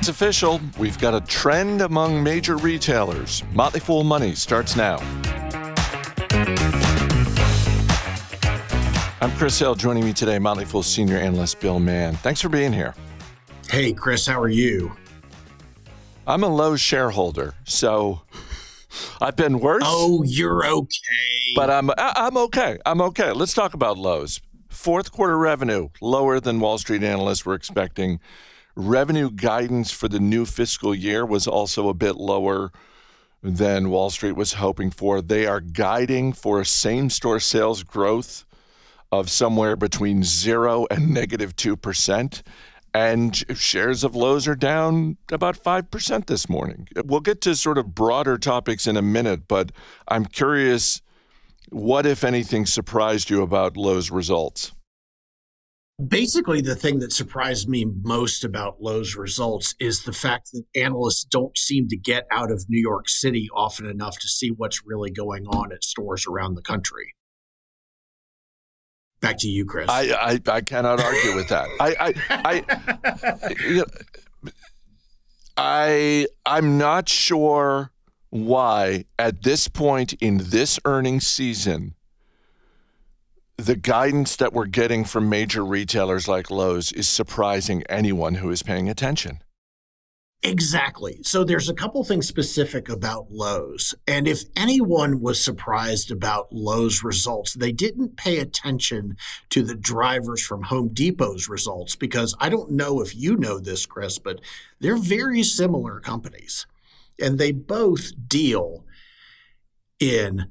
It's official. We've got a trend among major retailers. Motley Fool Money starts now. I'm Chris Hill. Joining me today, Motley Fool senior analyst Bill Mann. Thanks for being here. Hey, Chris, how are you? I'm a Lowe's shareholder, so I've been worse. Oh, you're okay. But I'm I'm okay. I'm okay. Let's talk about Lowe's. Fourth quarter revenue lower than Wall Street analysts were expecting. Revenue guidance for the new fiscal year was also a bit lower than Wall Street was hoping for. They are guiding for same store sales growth of somewhere between 0 and negative 2% and shares of Lowe's are down about 5% this morning. We'll get to sort of broader topics in a minute, but I'm curious what, if anything, surprised you about Lowe's results? Basically, the thing that surprised me most about Lowe's results is the fact that analysts don't seem to get out of New York City often enough to see what's really going on at stores around the country. Back to you, Chris. I I, I cannot argue with that. I I I, I I'm not sure why at this point in this earnings season the guidance that we're getting from major retailers like Lowe's is surprising anyone who is paying attention. Exactly. So there's a couple things specific about Lowe's. And if anyone was surprised about Lowe's results, they didn't pay attention to the drivers from Home Depot's results because I don't know if you know this, Chris, but they're very similar companies. And they both deal in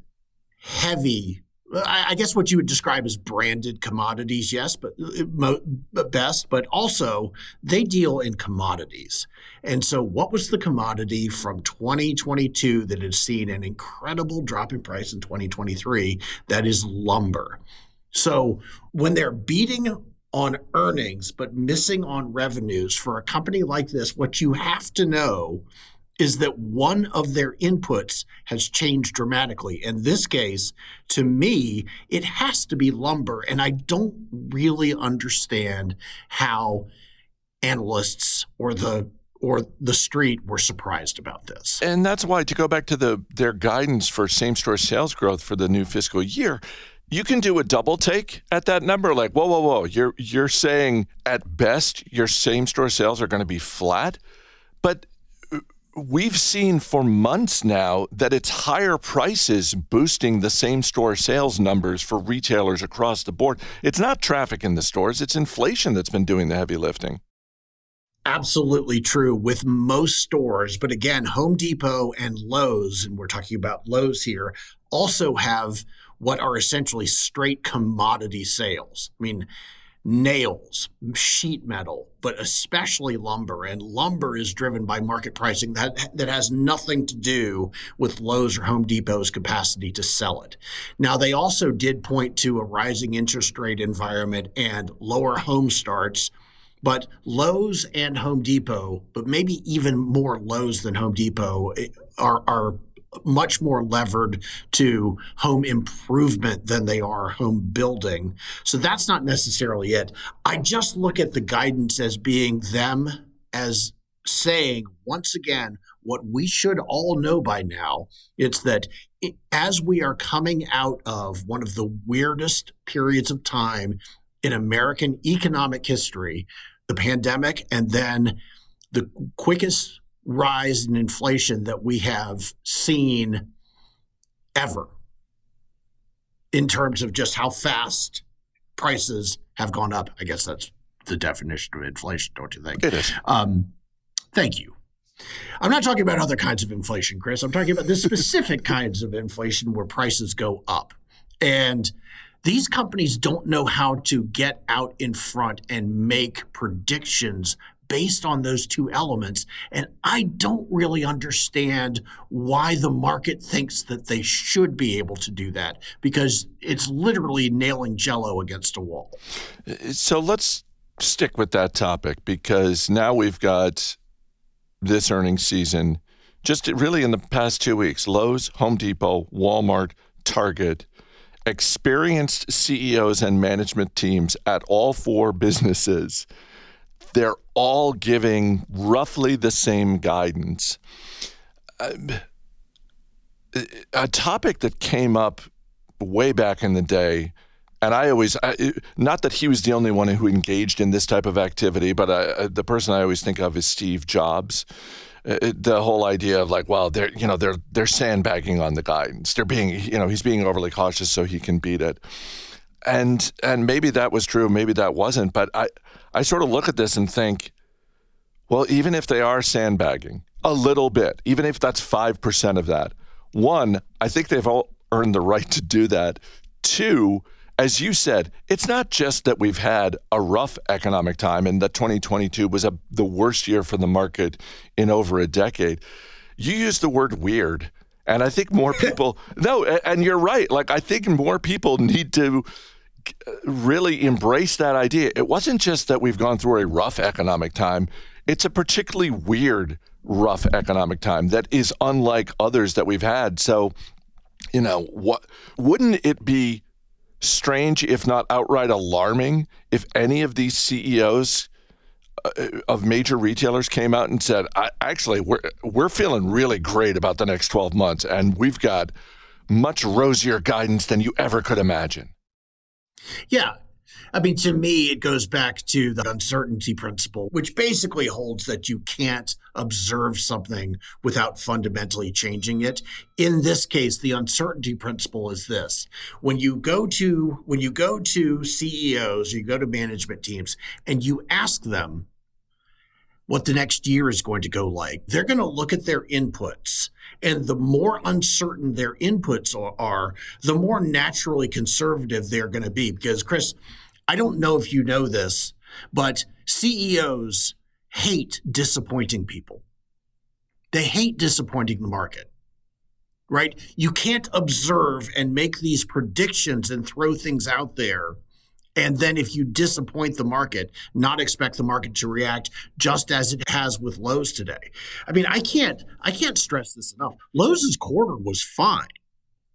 heavy I guess what you would describe as branded commodities, yes, but uh, best, but also they deal in commodities. And so, what was the commodity from 2022 that has seen an incredible drop in price in 2023? That is lumber. So, when they're beating on earnings but missing on revenues for a company like this, what you have to know is that one of their inputs has changed dramatically. In this case, to me, it has to be lumber. And I don't really understand how analysts or the or the street were surprised about this. And that's why to go back to the their guidance for same-store sales growth for the new fiscal year, you can do a double take at that number like whoa whoa whoa you're you're saying at best your same store sales are going to be flat but we've seen for months now that it's higher prices boosting the same store sales numbers for retailers across the board. It's not traffic in the stores, it's inflation that's been doing the heavy lifting. Absolutely true with most stores. But again, Home Depot and Lowe's, and we're talking about Lowe's here, also have what are essentially straight commodity sales. I mean, nails, sheet metal, but especially lumber. And lumber is driven by market pricing that, that has nothing to do with Lowe's or Home Depot's capacity to sell it. Now, they also did point to a rising interest rate environment and lower home starts. But Lowe's and Home Depot, but maybe even more Lowe's than Home Depot, eh, are, are much more levered to home improvement than they are home building. So that's not necessarily it. I just look at the guidance as being them as saying once again what we should all know by now it's that it, as we are coming out of one of the weirdest periods of time in American economic history the pandemic and then the quickest rise in inflation that we have seen ever in terms of just how fast prices have gone up. I guess that's the definition of inflation, don't you think? It is. Um, thank you. I'm not talking about other kinds of inflation, Chris. I'm talking about the specific kinds of inflation where prices go up. And these companies don't know how to get out in front and make predictions based on those two elements. And I don't really understand why the market thinks that they should be able to do that because it's literally nailing jello against a wall. So let's stick with that topic because now we've got this earnings season just really in the past two weeks Lowe's, Home Depot, Walmart, Target. Experienced CEOs and management teams at all four businesses they're all giving roughly the same guidance. Uh, a topic that came up way back in the day, and I always, I, not that he was the only one who engaged in this type of activity, but I, the person I always think of is Steve Jobs. Uh, the whole idea of like, well, they're you know they're they're sandbagging on the guidance. They're being you know he's being overly cautious so he can beat it, and and maybe that was true, maybe that wasn't. But I I sort of look at this and think, well, even if they are sandbagging a little bit, even if that's five percent of that, one, I think they've all earned the right to do that. Two, as you said, it's not just that we've had a rough economic time and that 2022 was a, the worst year for the market in over a decade. You use the word weird. And I think more people, no, and you're right. Like, I think more people need to really embrace that idea. It wasn't just that we've gone through a rough economic time, it's a particularly weird rough economic time that is unlike others that we've had. So, you know, what wouldn't it be strange, if not outright alarming, if any of these CEOs uh, of major retailers came out and said, "Actually, we're we're feeling really great about the next 12 months, and we've got much rosier guidance than you ever could imagine." Yeah, I mean, to me, it goes back to the uncertainty principle, which basically holds that you can't observe something without fundamentally changing it. In this case, the uncertainty principle is this. When you go to when you go to CEOs, you go to management teams and you ask them what the next year is going to go like, they're going to look at their inputs and the more uncertain their inputs are, the more naturally conservative they're going to be. Because, Chris, I don't know if you know this, but CEOs hate disappointing people. They hate disappointing the market, right? You can't observe and make these predictions and throw things out there. And then if you disappoint the market, not expect the market to react just as it has with Lowe's today. I mean, I can't I can't stress this enough. Lowe's quarter was fine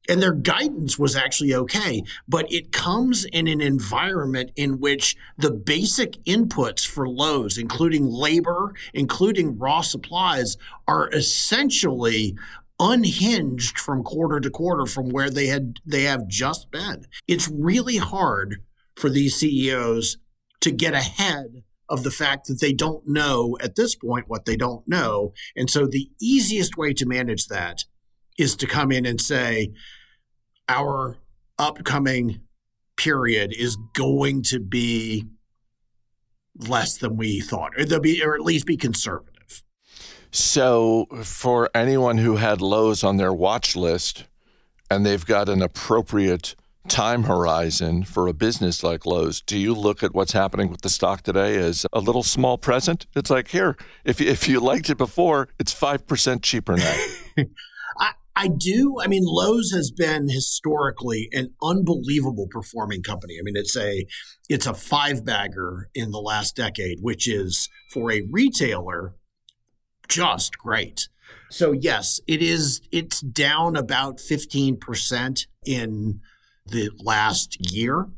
and their guidance was actually okay, but it comes in an environment in which the basic inputs for Lowe's, including labor, including raw supplies, are essentially unhinged from quarter to quarter from where they had they have just been. It's really hard for these CEOs to get ahead of the fact that they don't know at this point what they don't know. And so the easiest way to manage that is to come in and say, our upcoming period is going to be less than we thought, or they'll be, or at least be conservative. So, for anyone who had Lowe's on their watch list, and they've got an appropriate time horizon for a business like Lowe's, do you look at what's happening with the stock today as a little small present? It's like here, if if you liked it before, it's five percent cheaper now. I, I do. I mean, Lowe's has been historically an unbelievable performing company. I mean, it's a it's a five bagger in the last decade, which is for a retailer just great. So yes, it is. It's down about fifteen percent in the last year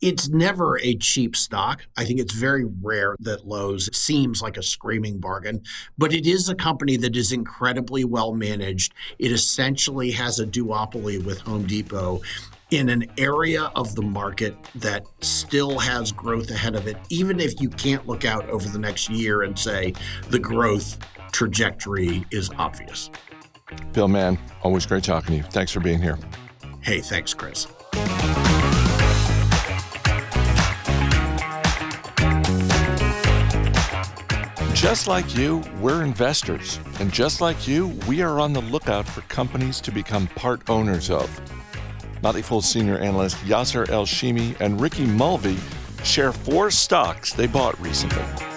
it's never a cheap stock. I think it's very rare that Lowe's seems like a screaming bargain, but it is a company that is incredibly well managed. It essentially has a duopoly with Home Depot in an area of the market that still has growth ahead of it, even if you can't look out over the next year and say the growth trajectory is obvious. Bill Mann, always great talking to you. Thanks for being here. Hey, thanks, Chris. Just like you, we're investors. And just like you, we are on the lookout for companies to become part owners of. Motley Fool senior analyst Yasser El-Shimy and Ricky Mulvey share four stocks they bought recently.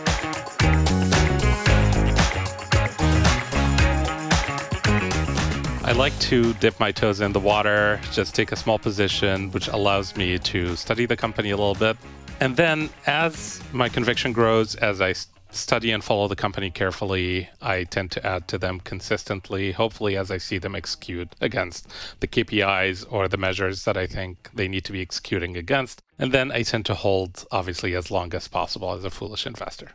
I like to dip my toes in the water, just take a small position, which allows me to study the company a little bit. And then as my conviction grows, as I study and follow the company carefully. I tend to add to them consistently, hopefully, as I see them execute against the KPIs or the measures that I think they need to be executing against. And then I tend to hold, obviously, as long as possible as a foolish investor.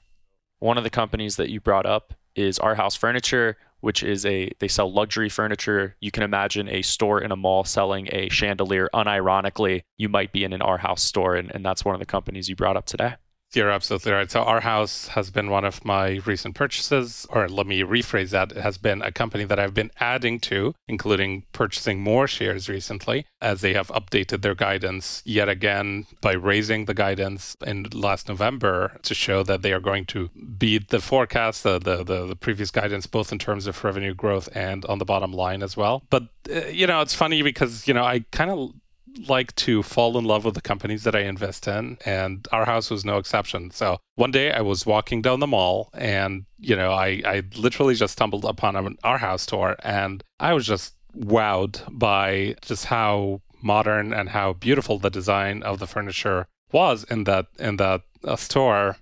One of the companies that you brought up is Arhaus Furniture, which is a they sell luxury furniture. You can imagine a store in a mall selling a chandelier. Unironically, you might be in an Arhaus store, and, and that's one of the companies you brought up today. You're absolutely right. So Arhaus has been one of my recent purchases, or let me rephrase that. It has been a company that I've been adding to, including purchasing more shares recently, as they have updated their guidance yet again by raising the guidance in last November to show that they are going to beat the forecast, the, the, the, the previous guidance, both in terms of revenue growth and on the bottom line as well. But, uh, you know, it's funny because, you know, I kind of like to fall in love with the companies that I invest in, and Arhaus was no exception. So one day I was walking down the mall, and you know, I I literally just stumbled upon an house store, and I was just wowed by just how modern and how beautiful the design of the furniture was in that in that uh, store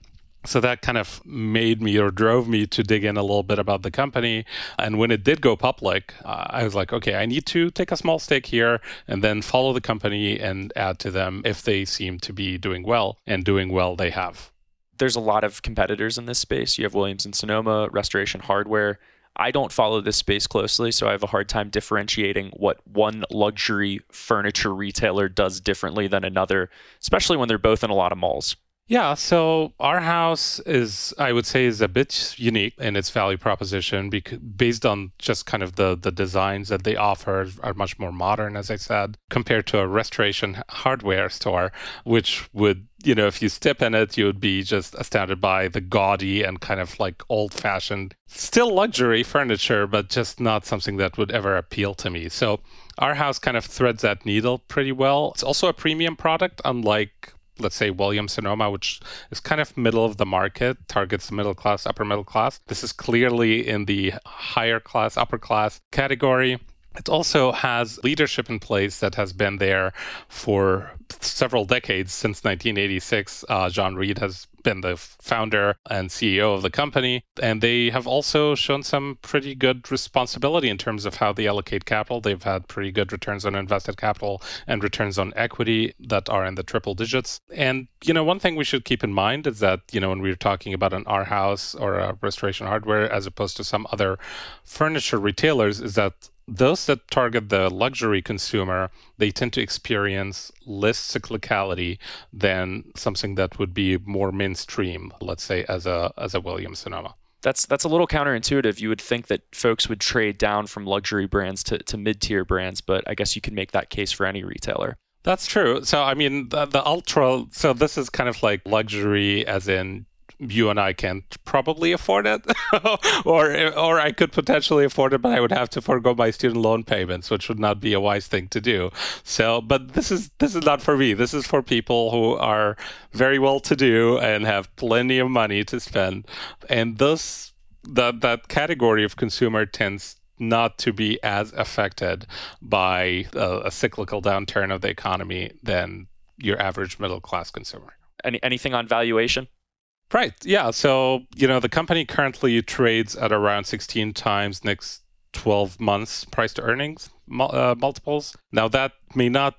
so that kind of made me or drove me to dig in a little bit about the company. And when it did go public uh, i was like okay i need to take a small stake here and then follow the company and add to them if they seem to be doing well and doing well they have. There's a lot of competitors in this space. You have williams and sonoma restoration hardware. I don't follow this space closely, so I have a hard time differentiating what one luxury furniture retailer does differently than another, especially when they're both in a lot of malls. Yeah, so Arhaus is, I would say, is a bit unique in its value proposition because based on just kind of the the designs that they offer are much more modern, as I said, compared to a restoration hardware store, which would, you know, if you step in it, you would be just astounded by the gaudy and kind of like old-fashioned, still luxury furniture, but just not something that would ever appeal to me. So Arhaus kind of threads that needle pretty well. It's also a premium product, unlike let's say Williams Sonoma, which is kind of middle of the market, targets the middle class, upper middle class. This is clearly in the higher class, upper class category. It also has leadership in place that has been there for several decades since 1986. Uh, John Reed has been the founder and CEO of the company, and they have also shown some pretty good responsibility in terms of how they allocate capital. They've had pretty good returns on invested capital and returns on equity that are in the triple digits. And you know, one thing we should keep in mind is that you know when we're talking about an Arhaus or a Restoration Hardware as opposed to some other furniture retailers, is that those that target the luxury consumer, they tend to experience less cyclicality than something that would be more mainstream, let's say as a as a Williams Sonoma. That's that's a little counterintuitive. You would think that folks would trade down from luxury brands to, to mid-tier brands, but I guess you can make that case for any retailer. That's true. So I mean the, the ultra so this is kind of like luxury as in you and I can't probably afford it, or or I could potentially afford it, but I would have to forego my student loan payments, which would not be a wise thing to do. So, but this is this is not for me. This is for people who are very well to do and have plenty of money to spend, and those that that category of consumer tends not to be as affected by a, a cyclical downturn of the economy than your average middle class consumer. Any, anything on valuation? Right. Yeah. So, you know, the company currently trades at around 16 times next 12 months price to earnings uh, multiples. Now, that may not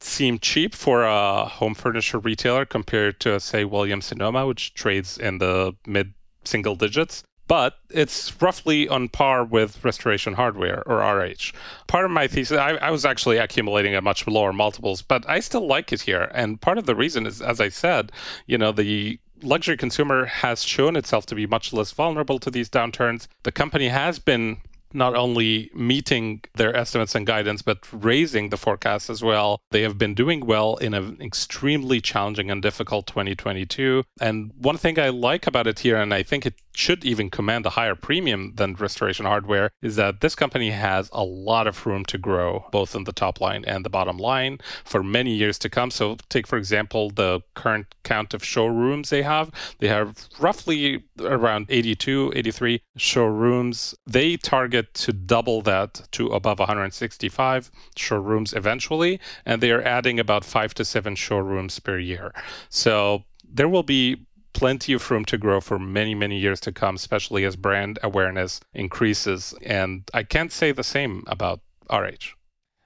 seem cheap for a home furniture retailer compared to, say, Williams Sonoma, which trades in the mid single digits. But it's roughly on par with Restoration Hardware or RH. Part of my thesis, I, I was actually accumulating at much lower multiples, but I still like it here. And part of the reason is, as I said, you know, the luxury consumer has shown itself to be much less vulnerable to these downturns. The company has been not only meeting their estimates and guidance, but raising the forecast as well. They have been doing well in an extremely challenging and difficult 2022. And one thing I like about it here, and I think it should even command a higher premium than restoration hardware, is that this company has a lot of room to grow, both in the top line and the bottom line for many years to come. So, take, for example, the current count of showrooms they have. They have roughly around 82, 83 showrooms. They target to double that to above 165 showrooms eventually, and they are adding about five to seven showrooms per year. So there will be plenty of room to grow for many, many years to come, especially as brand awareness increases. And I can't say the same about RH.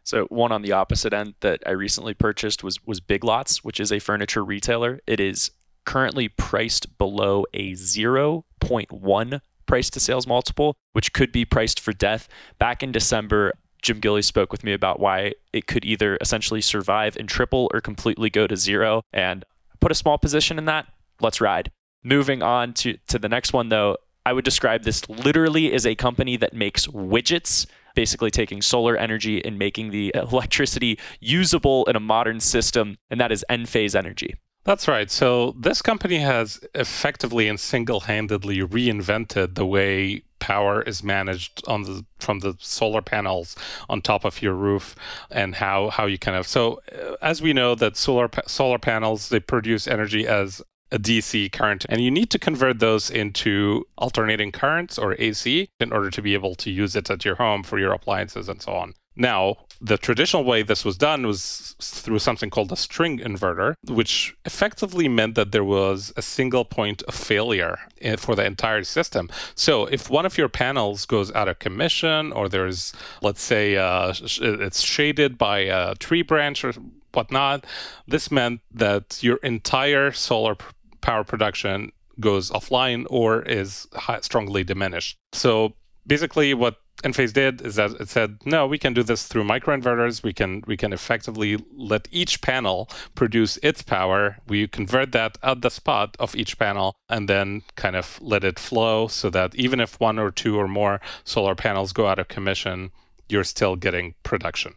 So one on the opposite end that I recently purchased was was Big Lots, which is a furniture retailer. It is currently priced below a 0.1 price to sales multiple, which could be priced for death. Back in December, Jim Gillies spoke with me about why it could either essentially survive and triple or completely go to zero. And put a small position in that. Let's ride. Moving on to, to the next one, though, I would describe this literally as a company that makes widgets basically taking solar energy and making the electricity usable in a modern system, and that is Enphase Energy. That's right. So this company has effectively and single-handedly reinvented the way power is managed on the from the solar panels on top of your roof and how how you kind of so uh, as we know that solar solar panels they produce energy as a DC current, and you need to convert those into alternating currents or AC in order to be able to use it at your home for your appliances and so on. Now, the traditional way this was done was through something called a string inverter, which effectively meant that there was a single point of failure eh, for the entire system. So if one of your panels goes out of commission, or there's, let's say, uh, it's shaded by a tree branch or whatnot, this meant that your entire solar power production goes offline or is strongly diminished. So basically, what Enphase did is that it said, no, we can do this through microinverters. We can we can effectively let each panel produce its power. We convert that at the spot of each panel and then kind of let it flow so that even if one or two or more solar panels go out of commission, you're still getting production.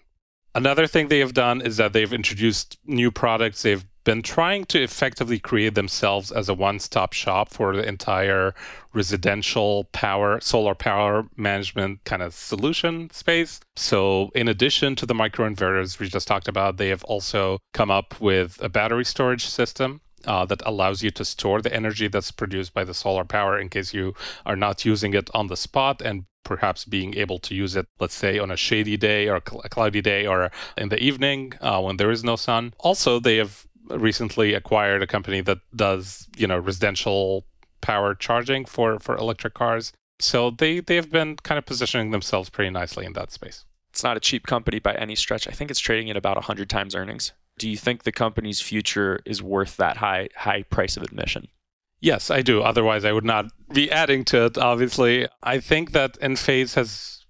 Another thing they have done is that they've introduced new products. They've been trying to effectively create themselves as a one-stop shop for the entire residential power solar power management kind of solution space so in addition to the microinverters we just talked about they have also come up with a battery storage system uh, that allows you to store the energy that's produced by the solar power in case you are not using it on the spot and perhaps being able to use it, let's say, on a shady day or a cloudy day or in the evening uh, when there is no sun. Also, they have recently acquired a company that does you know residential power charging for for electric cars. So they they've been kind of positioning themselves pretty nicely in that space. It's not a cheap company by any stretch. I think it's trading at about 100 times earnings. Do you think the company's future is worth that high high price of admission? Yes, I do. Otherwise, I would not be adding to it. Obviously, I think that Enphase has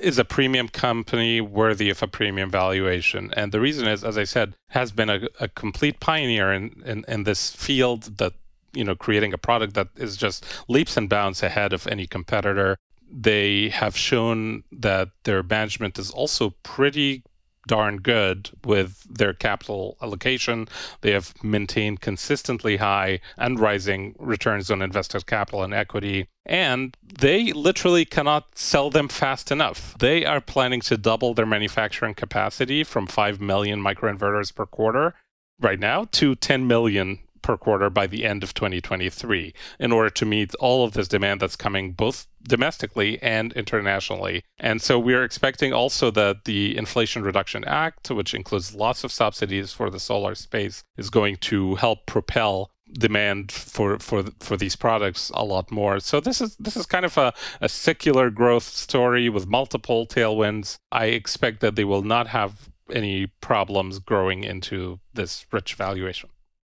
is a premium company worthy of a premium valuation. And the reason is, as I said, has been a, a complete pioneer in, in, in this field that, you know, creating a product that is just leaps and bounds ahead of any competitor. They have shown that their management is also pretty darn good with their capital allocation. They have maintained consistently high and rising returns on invested capital and equity. And they literally cannot sell them fast enough. They are planning to double their manufacturing capacity from 5 million microinverters per quarter right now to 10 million per quarter by the end of 2023 in order to meet all of this demand that's coming both domestically and internationally. And so we're expecting also that the Inflation Reduction Act, which includes lots of subsidies for the solar space, is going to help propel demand for for for these products a lot more. So this is this is kind of a, a secular growth story with multiple tailwinds. I expect that they will not have any problems growing into this rich valuation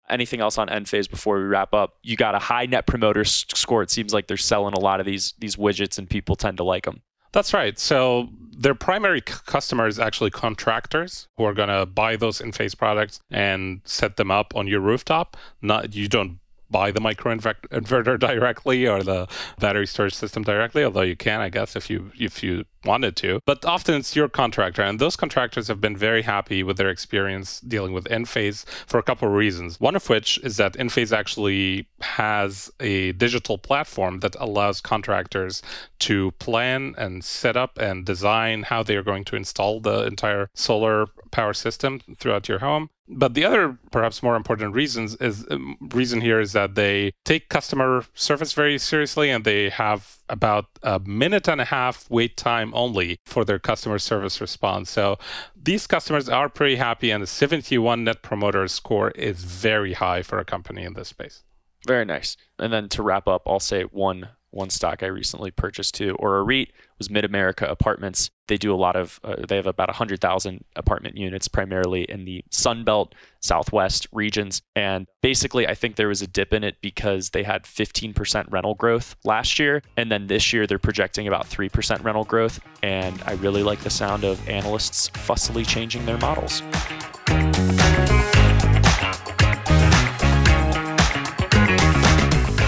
anything else on Enphase before we wrap up? You got a high net promoter score. It seems like they're selling a lot of these these widgets, and people tend to like them. That's right. So their primary c- customer is actually contractors who are going to buy those Enphase products and set them up on your rooftop. Not you don't buy the microinverter directly or the battery storage system directly, although you can, I guess, if you if you wanted to. But often it's your contractor, and those contractors have been very happy with their experience dealing with Enphase for a couple of reasons. One of which is that Enphase actually has a digital platform that allows contractors to plan and set up and design how they are going to install the entire solar power system throughout your home. But the other, perhaps more important reasons is um, reason here is that they take customer service very seriously, and they have about a minute and a half wait time only for their customer service response. So these customers are pretty happy, and the 71 Net Promoter Score is very high for a company in this space. Very nice. And then to wrap up, I'll say one one stock I recently purchased too, or a REIT, was Mid America Apartments. They do a lot of, uh, they have about 100,000 apartment units, primarily in the Sun Belt, Southwest regions. And basically, I think there was a dip in it because they had 15% rental growth last year. And then this year, they're projecting about 3% rental growth. And I really like the sound of analysts fussily changing their models.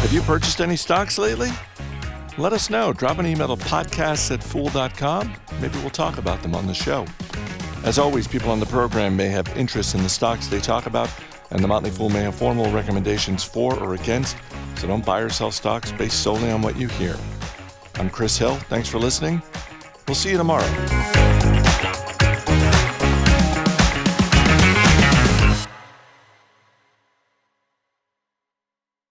Have you purchased any stocks lately? Let us know. Drop an email to podcasts at fool.com. Maybe we'll talk about them on the show. As always, people on the program may have interest in the stocks they talk about, and the Motley Fool may have formal recommendations for or against, so don't buy or sell stocks based solely on what you hear. I'm Chris Hill. Thanks for listening. We'll see you tomorrow.